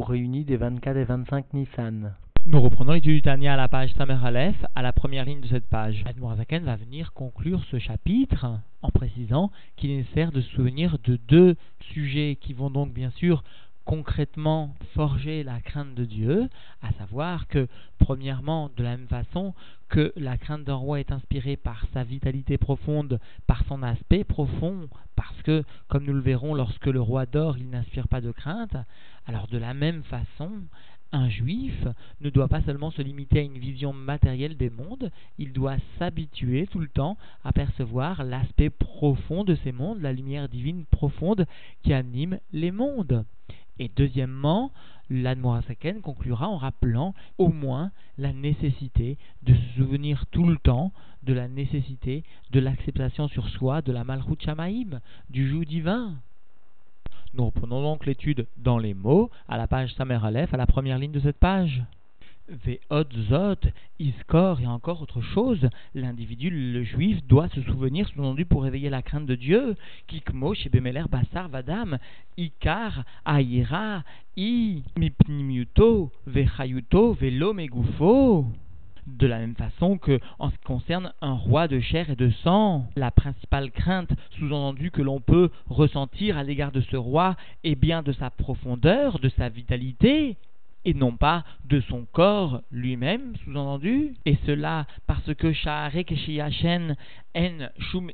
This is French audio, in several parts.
cours réunis des 24 et 25 Nissan. Nous reprenons l'étude du Tania à la page Samer Aleph, à la première ligne de cette page. Admorazaken va venir conclure ce chapitre en précisant qu'il est nécessaire de se souvenir de deux sujets qui vont donc bien sûr concrètement forger la crainte de Dieu, à savoir que, premièrement, de la même façon que la crainte d'un roi est inspirée par sa vitalité profonde, par son aspect profond, parce que, comme nous le verrons, lorsque le roi dort, il n'inspire pas de crainte, alors de la même façon, un juif ne doit pas seulement se limiter à une vision matérielle des mondes, il doit s'habituer tout le temps à percevoir l'aspect profond de ces mondes, la lumière divine profonde qui anime les mondes. Et deuxièmement, l'Admorasaken conclura en rappelant au moins la nécessité de se souvenir tout le temps de la nécessité de l'acceptation sur soi de la Malchut du joug divin. Nous reprenons donc l'étude dans les mots, à la page Samer Aleph, à la première ligne de cette page. Zot, Iskor et encore autre chose, l'individu, le juif, doit se souvenir, sous-entendu pour réveiller la crainte de Dieu, Kikmo, Shebemeler, Bassar, Vadam, Ikar, Aïra, I, Mipnimiuto, Vechayuto, Velo, Megufo. De la même façon que, en ce qui concerne un roi de chair et de sang, la principale crainte sous-entendue que l'on peut ressentir à l'égard de ce roi est bien de sa profondeur, de sa vitalité, et non pas de son corps lui-même, sous-entendu, et cela parce que Sha'arek en Shum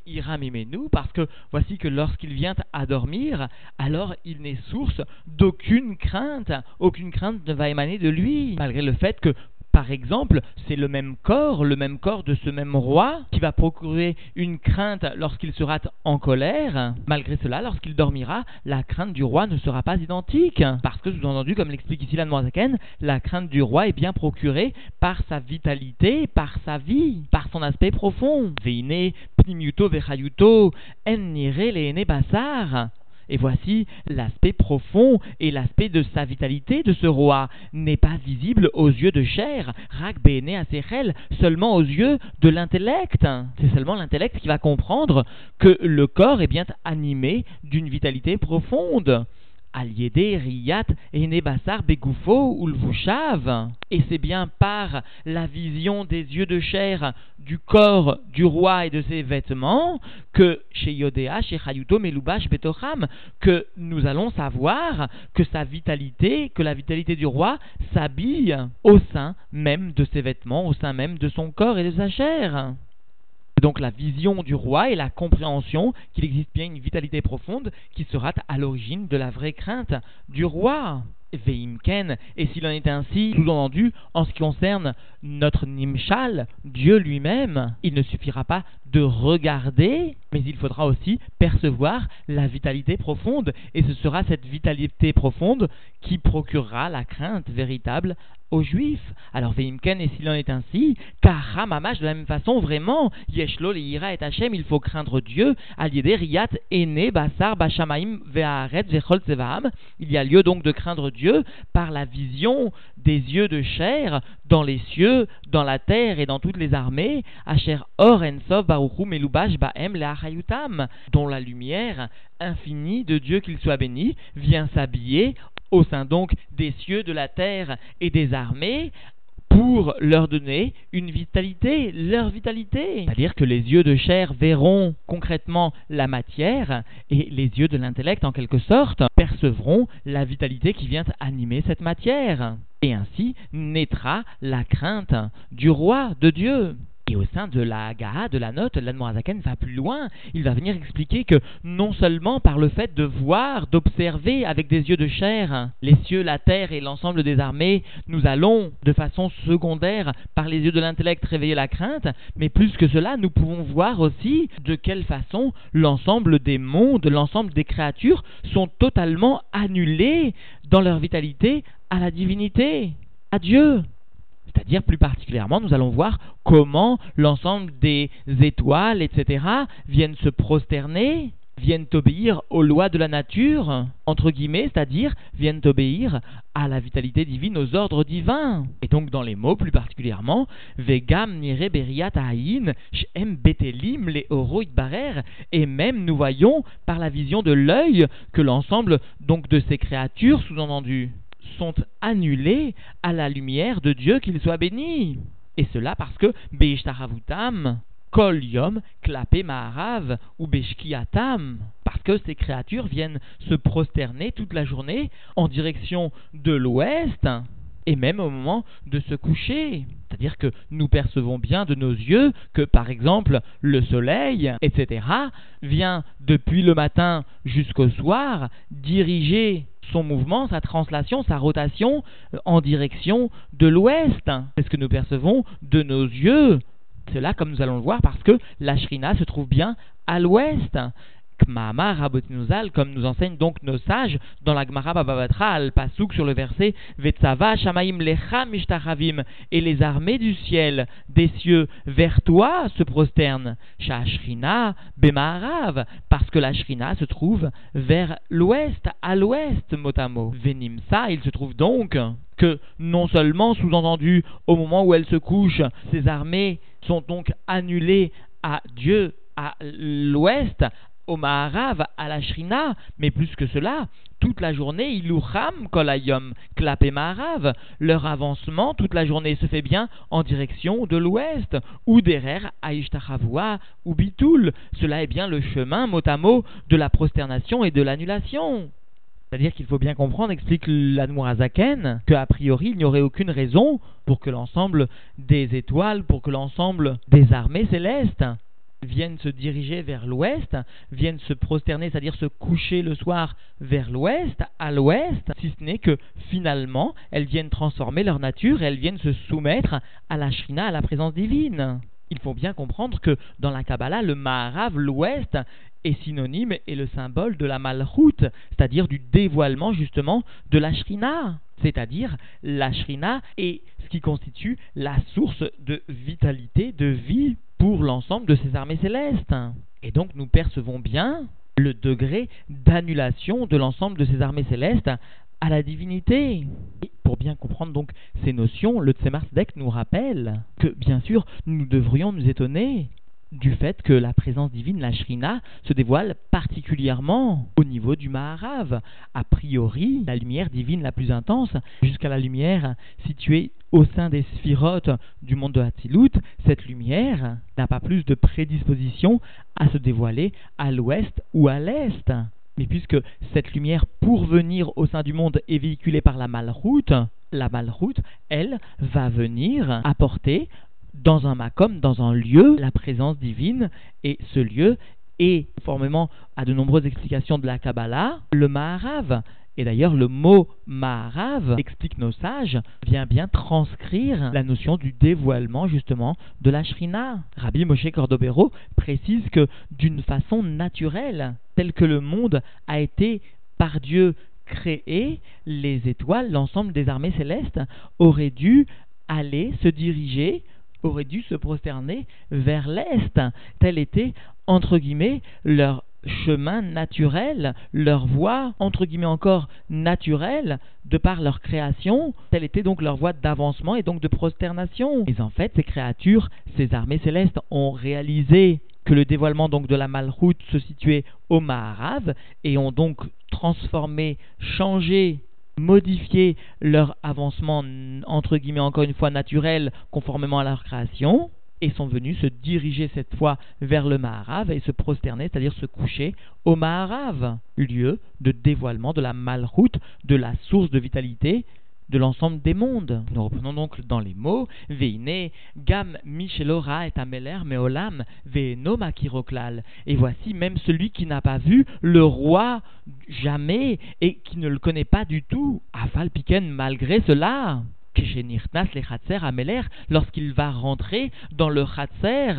parce que voici que lorsqu'il vient à dormir, alors il n'est source d'aucune crainte, aucune crainte ne va émaner de lui, malgré le fait que par exemple, c'est le même corps, le même corps de ce même roi qui va procurer une crainte lorsqu'il sera en colère. Malgré cela, lorsqu'il dormira, la crainte du roi ne sera pas identique. Parce que, sous-entendu, comme l'explique ici la la crainte du roi est bien procurée par sa vitalité, par sa vie, par son aspect profond. Veine, pnimiuto, vechayuto, en nire, basar. Et voici l'aspect profond et l'aspect de sa vitalité de ce roi n'est pas visible aux yeux de chair, rak bene asechel, seulement aux yeux de l'intellect. C'est seulement l'intellect qui va comprendre que le corps est bien animé d'une vitalité profonde. Aliédé, Riyat, Enebassar, Begoufo, Ulvushav. Et c'est bien par la vision des yeux de chair du corps du roi et de ses vêtements que chez Yodéa, chez Chayuto, Melubash, Betocham, que nous allons savoir que sa vitalité, que la vitalité du roi s'habille au sein même de ses vêtements, au sein même de son corps et de sa chair donc la vision du roi et la compréhension qu'il existe bien une vitalité profonde qui sera à l'origine de la vraie crainte du roi. Veimken, et s'il en est ainsi, sous-entendu, en ce qui concerne notre Nimshal, Dieu lui-même, il ne suffira pas de regarder, mais il faudra aussi percevoir la vitalité profonde, et ce sera cette vitalité profonde qui procurera la crainte véritable aux Juifs. Alors Veimken, et s'il en est ainsi, car Mamash, de la même façon, vraiment, Yeshlo, Ira et Hachem, il faut craindre Dieu, Riyat, Ene, Basar, Bashamaim, Ve'aret, Vechol, Il y a lieu donc de craindre Dieu par la vision des yeux de chair dans les cieux, dans la terre et dans toutes les armées, Asher Or Ensov Baruchu Melubash Baem Leachayutam, dont la lumière infinie de Dieu qu'il soit béni vient s'habiller au sein donc des cieux, de la terre et des armées, pour leur donner une vitalité, leur vitalité. C'est-à-dire que les yeux de chair verront concrètement la matière et les yeux de l'intellect, en quelque sorte, percevront la vitalité qui vient animer cette matière. Et ainsi naîtra la crainte du roi de Dieu. Et au sein de la Gaha, de la note, l'Admorazaken va plus loin. Il va venir expliquer que non seulement par le fait de voir, d'observer avec des yeux de chair les cieux, la terre et l'ensemble des armées, nous allons de façon secondaire, par les yeux de l'intellect, réveiller la crainte, mais plus que cela, nous pouvons voir aussi de quelle façon l'ensemble des mondes, l'ensemble des créatures sont totalement annulés dans leur vitalité à la divinité, à Dieu. C'est-à-dire plus particulièrement, nous allons voir comment l'ensemble des étoiles, etc., viennent se prosterner, viennent obéir aux lois de la nature, entre guillemets, c'est-à-dire viennent obéir à la vitalité divine, aux ordres divins. Et donc dans les mots plus particulièrement, Vegam nire beriat shem betelim le barer, et même nous voyons par la vision de l'œil que l'ensemble donc de ces créatures, sous-entendu sont annulés à la lumière de Dieu, qu'il soit béni. Et cela parce que Beishtahavutam, Kol Yom, Maharav ou Beshkiatam, parce que ces créatures viennent se prosterner toute la journée en direction de l'ouest et même au moment de se coucher. C'est-à-dire que nous percevons bien de nos yeux que, par exemple, le soleil, etc., vient depuis le matin jusqu'au soir diriger son mouvement, sa translation, sa rotation euh, en direction de l'ouest. C'est ce que nous percevons de nos yeux. C'est là, comme nous allons le voir, parce que la Shrina se trouve bien à l'ouest. Comme nous enseignent donc nos sages dans la Gemara Bababatra al Pasuk sur le verset Vetzava Shamaim Lecha Mishtachavim et les armées du ciel, des cieux, vers toi se prosternent. Shashrina Bemarav, parce que la Shrina se trouve vers l'ouest, à l'ouest, motamo. Venimsa, il se trouve donc que non seulement sous-entendu au moment où elle se couche, ces armées sont donc annulées à Dieu à l'ouest, au Maharav, à la Shrina, mais plus que cela, toute la journée, Ilucham Kolayom, Klap et Maharav, leur avancement toute la journée se fait bien en direction de l'ouest, ou derer Aishtachavua, ou Bitul, cela est bien le chemin mot à mot de la prosternation et de l'annulation. C'est-à-dire qu'il faut bien comprendre, explique l'Admorazaken, qu'a priori il n'y aurait aucune raison pour que l'ensemble des étoiles, pour que l'ensemble des armées célestes viennent se diriger vers l'ouest, viennent se prosterner, c'est-à-dire se coucher le soir vers l'ouest, à l'ouest, si ce n'est que finalement elles viennent transformer leur nature elles viennent se soumettre à la shrina, à la présence divine. Il faut bien comprendre que dans la Kabbalah, le Maharav, l'ouest, est synonyme et le symbole de la malchoute, c'est-à-dire du dévoilement justement de la shrina. C'est-à-dire la shrina est ce qui constitue la source de vitalité, de vie pour l'ensemble de ces armées célestes. Et donc nous percevons bien le degré d'annulation de l'ensemble de ces armées célestes à la divinité. Et pour bien comprendre donc ces notions, le Tzemar nous rappelle que bien sûr nous devrions nous étonner du fait que la présence divine, la Shrina, se dévoile particulièrement au niveau du Maharav. A priori, la lumière divine la plus intense, jusqu'à la lumière située au sein des sphirotes du monde de Hatzilut, cette lumière n'a pas plus de prédisposition à se dévoiler à l'ouest ou à l'est. Mais puisque cette lumière, pour venir au sein du monde, est véhiculée par la malroute, la malroute, elle, va venir apporter dans un makom, dans un lieu, la présence divine, et ce lieu est, conformément à de nombreuses explications de la Kabbalah, le Maharav. Et d'ailleurs, le mot Maharav, explique nos sages, vient bien transcrire la notion du dévoilement justement de la Shrina. Rabbi Moshe Cordobero précise que d'une façon naturelle, telle que le monde a été par Dieu créé, les étoiles, l'ensemble des armées célestes, auraient dû aller se diriger auraient dû se prosterner vers l'est. Tel était, entre guillemets, leur chemin naturel, leur voie, entre guillemets encore, naturelle, de par leur création, telle était donc leur voie d'avancement et donc de prosternation. Mais en fait, ces créatures, ces armées célestes ont réalisé que le dévoilement donc de la malroute se situait au Maharav et ont donc transformé, changé modifier leur avancement, entre guillemets encore une fois naturel, conformément à leur création, et sont venus se diriger cette fois vers le Maharav et se prosterner, c'est-à-dire se coucher au Maharav, lieu de dévoilement de la malroute, de la source de vitalité de l'ensemble des mondes. Nous reprenons donc dans les mots Veine, Gam Michelora et Ameler Meolam, Veeno Makiroklal. Et voici même celui qui n'a pas vu le roi jamais et qui ne le connaît pas du tout, Afal Piken malgré cela lorsqu'il va rentrer dans le Chatzer,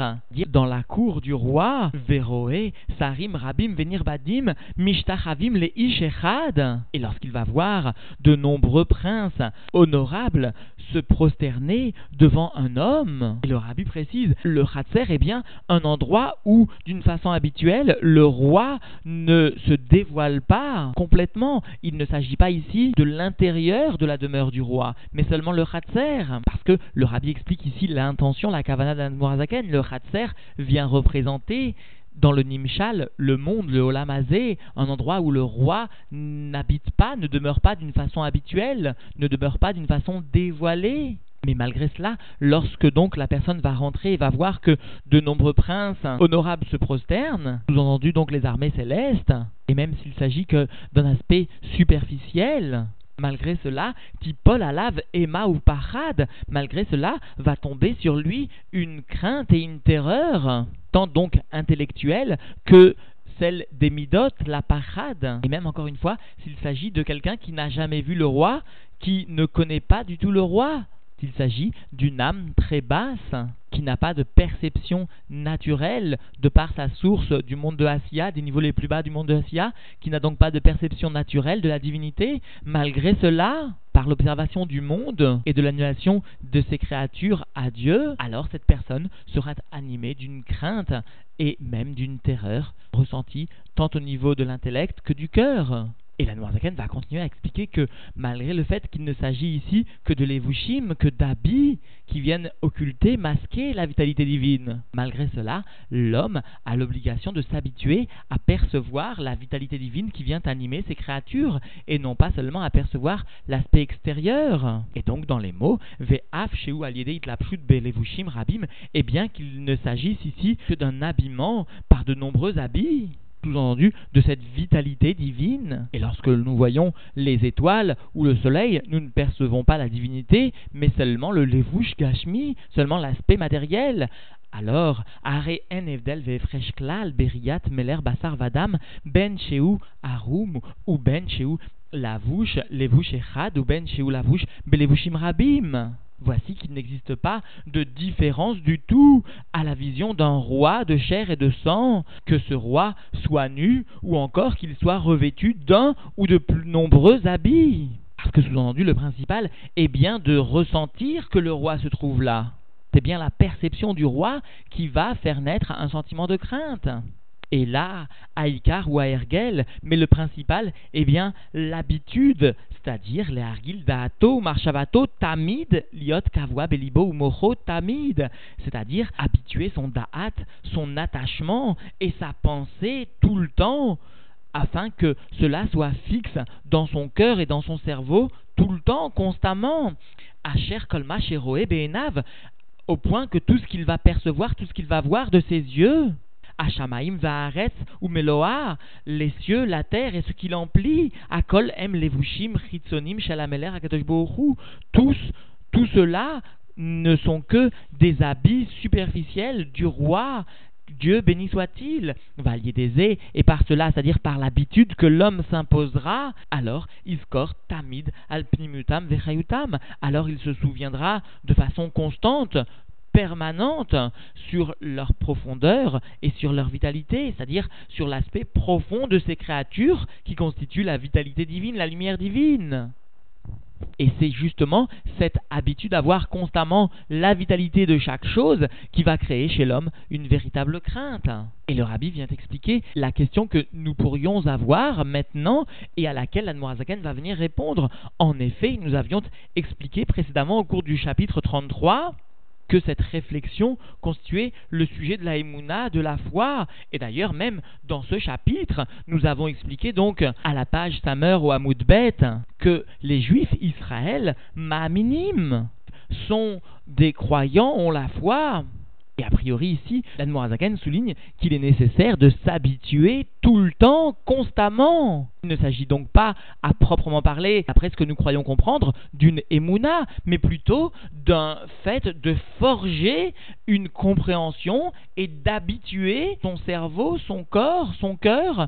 dans la cour du roi, Veroé, Sarim, Rabim, Venir Badim, Mishtachavim, le Ishechad, et lorsqu'il va voir de nombreux princes honorables se prosterner devant un homme, et le Rabbi précise, le Chatzer est bien un endroit où, d'une façon habituelle, le roi ne se dévoile pas complètement. Il ne s'agit pas ici de l'intérieur de la demeure du roi, mais seulement le Khatser, parce que le Rabbi explique ici l'intention, la Kavana d'Anmorazaken, le Khatser vient représenter dans le Nimshal, le monde, le Olamazé, un endroit où le roi n'habite pas, ne demeure pas d'une façon habituelle, ne demeure pas d'une façon dévoilée. Mais malgré cela, lorsque donc la personne va rentrer et va voir que de nombreux princes honorables se prosternent, sous-entendu donc les armées célestes, et même s'il s'agit que d'un aspect superficiel, Malgré cela, Tipol lave Emma ou Parade, malgré cela, va tomber sur lui une crainte et une terreur, tant donc intellectuelle que celle des Midot, la parade. Et même encore une fois, s'il s'agit de quelqu'un qui n'a jamais vu le roi, qui ne connaît pas du tout le roi, il s'agit d'une âme très basse qui n'a pas de perception naturelle de par sa source du monde de Asiya, des niveaux les plus bas du monde de Asiya, qui n'a donc pas de perception naturelle de la divinité. Malgré cela, par l'observation du monde et de l'annulation de ses créatures à Dieu, alors cette personne sera animée d'une crainte et même d'une terreur ressentie tant au niveau de l'intellect que du cœur. Et la Noirzaken va continuer à expliquer que malgré le fait qu'il ne s'agit ici que de l'évouchim, que d'habits qui viennent occulter, masquer la vitalité divine, malgré cela, l'homme a l'obligation de s'habituer à percevoir la vitalité divine qui vient animer ses créatures, et non pas seulement à percevoir l'aspect extérieur. Et donc dans les mots, ve'af sheu rabim, et bien qu'il ne s'agisse ici que d'un habillement par de nombreux habits sous-entendu de cette vitalité divine. Et lorsque nous voyons les étoiles ou le soleil, nous ne percevons pas la divinité, mais seulement le levouche gashmi, seulement l'aspect matériel. Alors, are en evdel klal beriat meler basar vadam ben sheu arum ou ben sheu lavouche levouche echad ou ben sheu lavouche belevushim rabim. Voici qu'il n'existe pas de différence du tout à la vision d'un roi de chair et de sang, que ce roi soit nu ou encore qu'il soit revêtu d'un ou de plus nombreux habits. Parce que sous-entendu, le principal est bien de ressentir que le roi se trouve là. C'est bien la perception du roi qui va faire naître un sentiment de crainte et là, Aïkar ou Aergel, mais le principal est bien l'habitude, c'est-à-dire les Argil Daato, Marshavato, Tamid, Liot, Kavwa, Belibo ou Mocho, Tamid, c'est-à-dire habituer son Da'at, son attachement et sa pensée tout le temps, afin que cela soit fixe dans son cœur et dans son cerveau tout le temps, constamment. Asher Kolma Sheroe au point que tout ce qu'il va percevoir, tout ce qu'il va voir de ses yeux, Hashamaim Vaharetz ou Meloa, les cieux, la terre et ce qui l'emplit, Akol Em Levushim Chitzonim Shalameler Akadosh tous, tout cela ne sont que des habits superficiels du roi. Dieu béni soit-il, valier et par cela, c'est-à-dire par l'habitude que l'homme s'imposera, alors iskor tamid alpnimutam vechayutam, alors il se souviendra de façon constante permanente sur leur profondeur et sur leur vitalité, c'est-à-dire sur l'aspect profond de ces créatures qui constituent la vitalité divine, la lumière divine. Et c'est justement cette habitude d'avoir constamment la vitalité de chaque chose qui va créer chez l'homme une véritable crainte. Et le rabbi vient expliquer la question que nous pourrions avoir maintenant et à laquelle l'Anmoazaken va venir répondre. En effet, nous avions expliqué précédemment au cours du chapitre 33 que cette réflexion constituait le sujet de la émouna, de la foi. Et d'ailleurs, même dans ce chapitre, nous avons expliqué donc à la page Samer ou Amoudbet que les juifs Israël, ma'aminim, sont des croyants, ont la foi, et a priori ici, l'Admorazaken souligne qu'il est nécessaire de s'habituer tout le temps, constamment. Il ne s'agit donc pas, à proprement parler, après ce que nous croyons comprendre, d'une émouna, mais plutôt d'un fait de forger une compréhension et d'habituer son cerveau, son corps, son cœur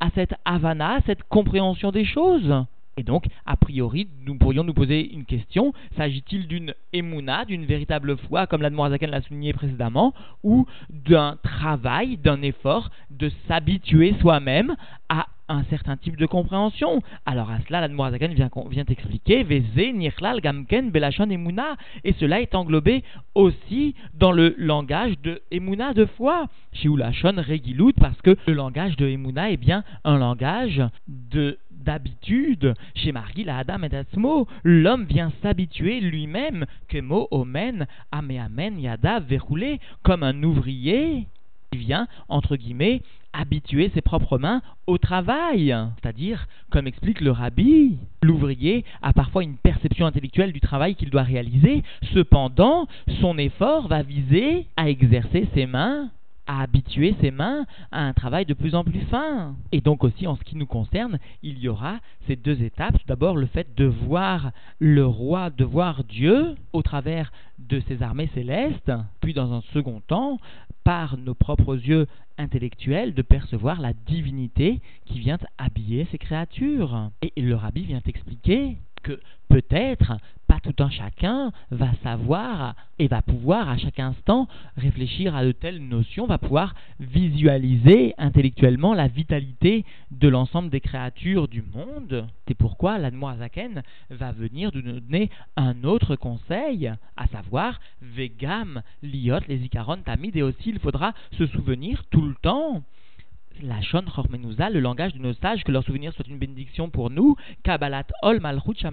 à cette havana, cette compréhension des choses. Et donc, a priori, nous pourrions nous poser une question. S'agit-il d'une émouna, d'une véritable foi, comme l'Admorazakan l'a souligné précédemment, ou d'un travail, d'un effort de s'habituer soi-même à un certain type de compréhension? Alors à cela, l'Admorazakan vient, vient expliquer Veze, Nirlal, Gamken, Belachon, Emouna, et cela est englobé aussi dans le langage de Emouna de foi, chez Ulachon, Regilut, parce que le langage de Emouna est bien un langage de d'habitude, chez Marie, la Adam et Datsmo, l'homme vient s'habituer lui-même. Que Mo Omen, Amen, Yada, verroulé, comme un ouvrier Il vient, entre guillemets, habituer ses propres mains au travail. C'est-à-dire, comme explique le rabbi, l'ouvrier a parfois une perception intellectuelle du travail qu'il doit réaliser, cependant, son effort va viser à exercer ses mains à habituer ses mains à un travail de plus en plus fin. Et donc aussi en ce qui nous concerne, il y aura ces deux étapes. D'abord le fait de voir le roi, de voir Dieu au travers de ses armées célestes, puis dans un second temps, par nos propres yeux intellectuels, de percevoir la divinité qui vient habiller ces créatures. Et le rabbi vient expliquer que peut-être pas tout un chacun va savoir et va pouvoir à chaque instant réfléchir à de telles notions, va pouvoir visualiser intellectuellement la vitalité de l'ensemble des créatures du monde. C'est pourquoi l'Admoazaken va venir nous donner un autre conseil, à savoir Vegam, Liot, les Icaron, Tamid, et aussi il faudra se souvenir tout le temps la Shon Chormenouza, le langage de nos sages, que leur souvenir soit une bénédiction pour nous, Kabbalat Ol Malchut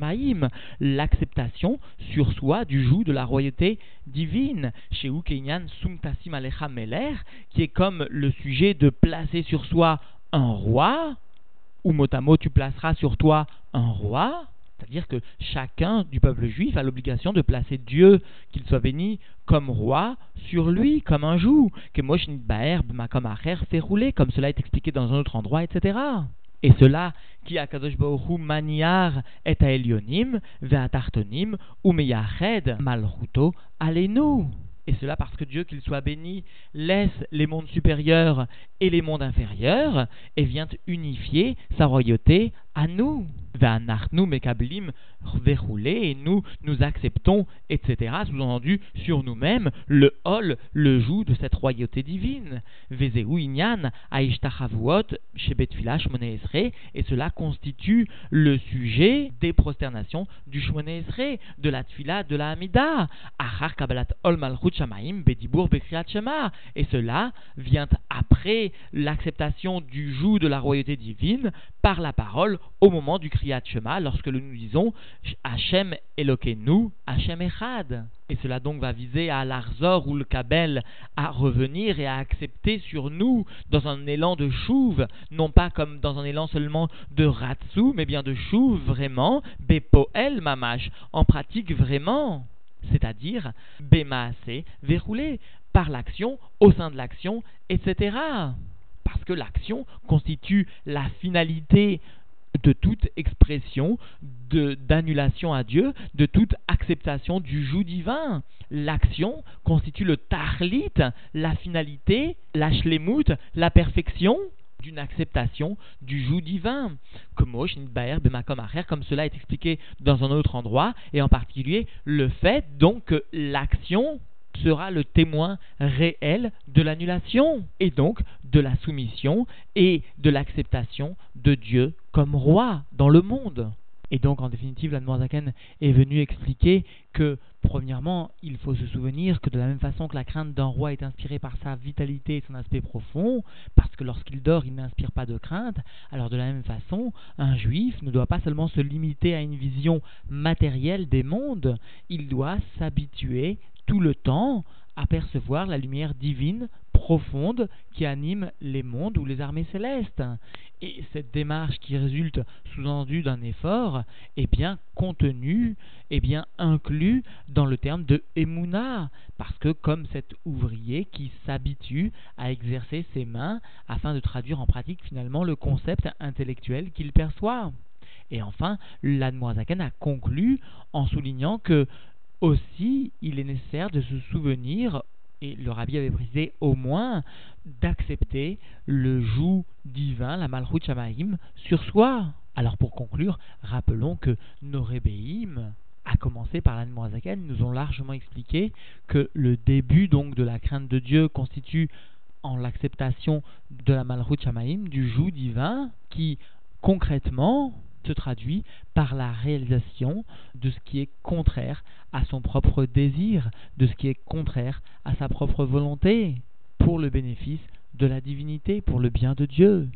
l'acceptation sur soi du joug de la royauté divine, chez Kenyan Sumtasim Alecha Meler, qui est comme le sujet de placer sur soi un roi, ou mot tu placeras sur toi un roi, c'est-à-dire que chacun du peuple juif a l'obligation de placer Dieu, qu'il soit béni, comme roi sur lui, comme un joug, que Moshin Baer, comme fait rouler, comme cela est expliqué dans un autre endroit, etc. Et cela qui a Kadosh maniar et a Elionim, tartonim, ou malchuto alenu. Et cela parce que Dieu, qu'il soit béni, laisse les mondes supérieurs et les mondes inférieurs et vient unifier sa royauté à nous et nous, nous acceptons, etc. Sous-entendu, sur nous-mêmes, le hol, le joug de cette royauté divine. Et cela constitue le sujet des prosternations du shmonesre, de la tfila, de la hamida. Et cela vient après l'acceptation du joug de la royauté divine par la parole au moment du kriyat shema, lorsque nous disons Hachem Elokeinu, Hachem Echad. Et cela donc va viser à l'Arzor ou le Kabel à revenir et à accepter sur nous dans un élan de chouve, non pas comme dans un élan seulement de Ratsu, mais bien de chouve vraiment, Bepoel Mamash, en pratique vraiment. C'est-à-dire Bemaase, verrouler par l'action, au sein de l'action, etc. Parce que l'action constitue la finalité de toute expression d'annulation à Dieu, de toute acceptation du joug divin. L'action constitue le tahlit, la finalité, la shlemut, la perfection d'une acceptation du joug divin. Comme comme cela est expliqué dans un autre endroit, et en particulier le fait donc que l'action sera le témoin réel de l'annulation et donc de la soumission et de l'acceptation de Dieu comme roi dans le monde. Et donc, en définitive, la est venu expliquer que, premièrement, il faut se souvenir que de la même façon que la crainte d'un roi est inspirée par sa vitalité et son aspect profond, parce que lorsqu'il dort, il n'inspire pas de crainte, alors de la même façon, un juif ne doit pas seulement se limiter à une vision matérielle des mondes, il doit s'habituer tout le temps à percevoir la lumière divine profonde qui anime les mondes ou les armées célestes. Et cette démarche qui résulte sous-entendu d'un effort est bien contenue, est bien inclus dans le terme de Emouna, parce que comme cet ouvrier qui s'habitue à exercer ses mains afin de traduire en pratique finalement le concept intellectuel qu'il perçoit. Et enfin, l'Admoazaken a conclu en soulignant que aussi, il est nécessaire de se souvenir, et le rabbi avait précisé au moins, d'accepter le joug divin, la malchut shamaim, sur soi. Alors pour conclure, rappelons que nos rébéim, à commencer par l'âne nous ont largement expliqué que le début donc de la crainte de Dieu constitue en l'acceptation de la malchut shamaim, du joug divin, qui concrètement se traduit par la réalisation de ce qui est contraire à son propre désir, de ce qui est contraire à sa propre volonté, pour le bénéfice de la divinité, pour le bien de Dieu.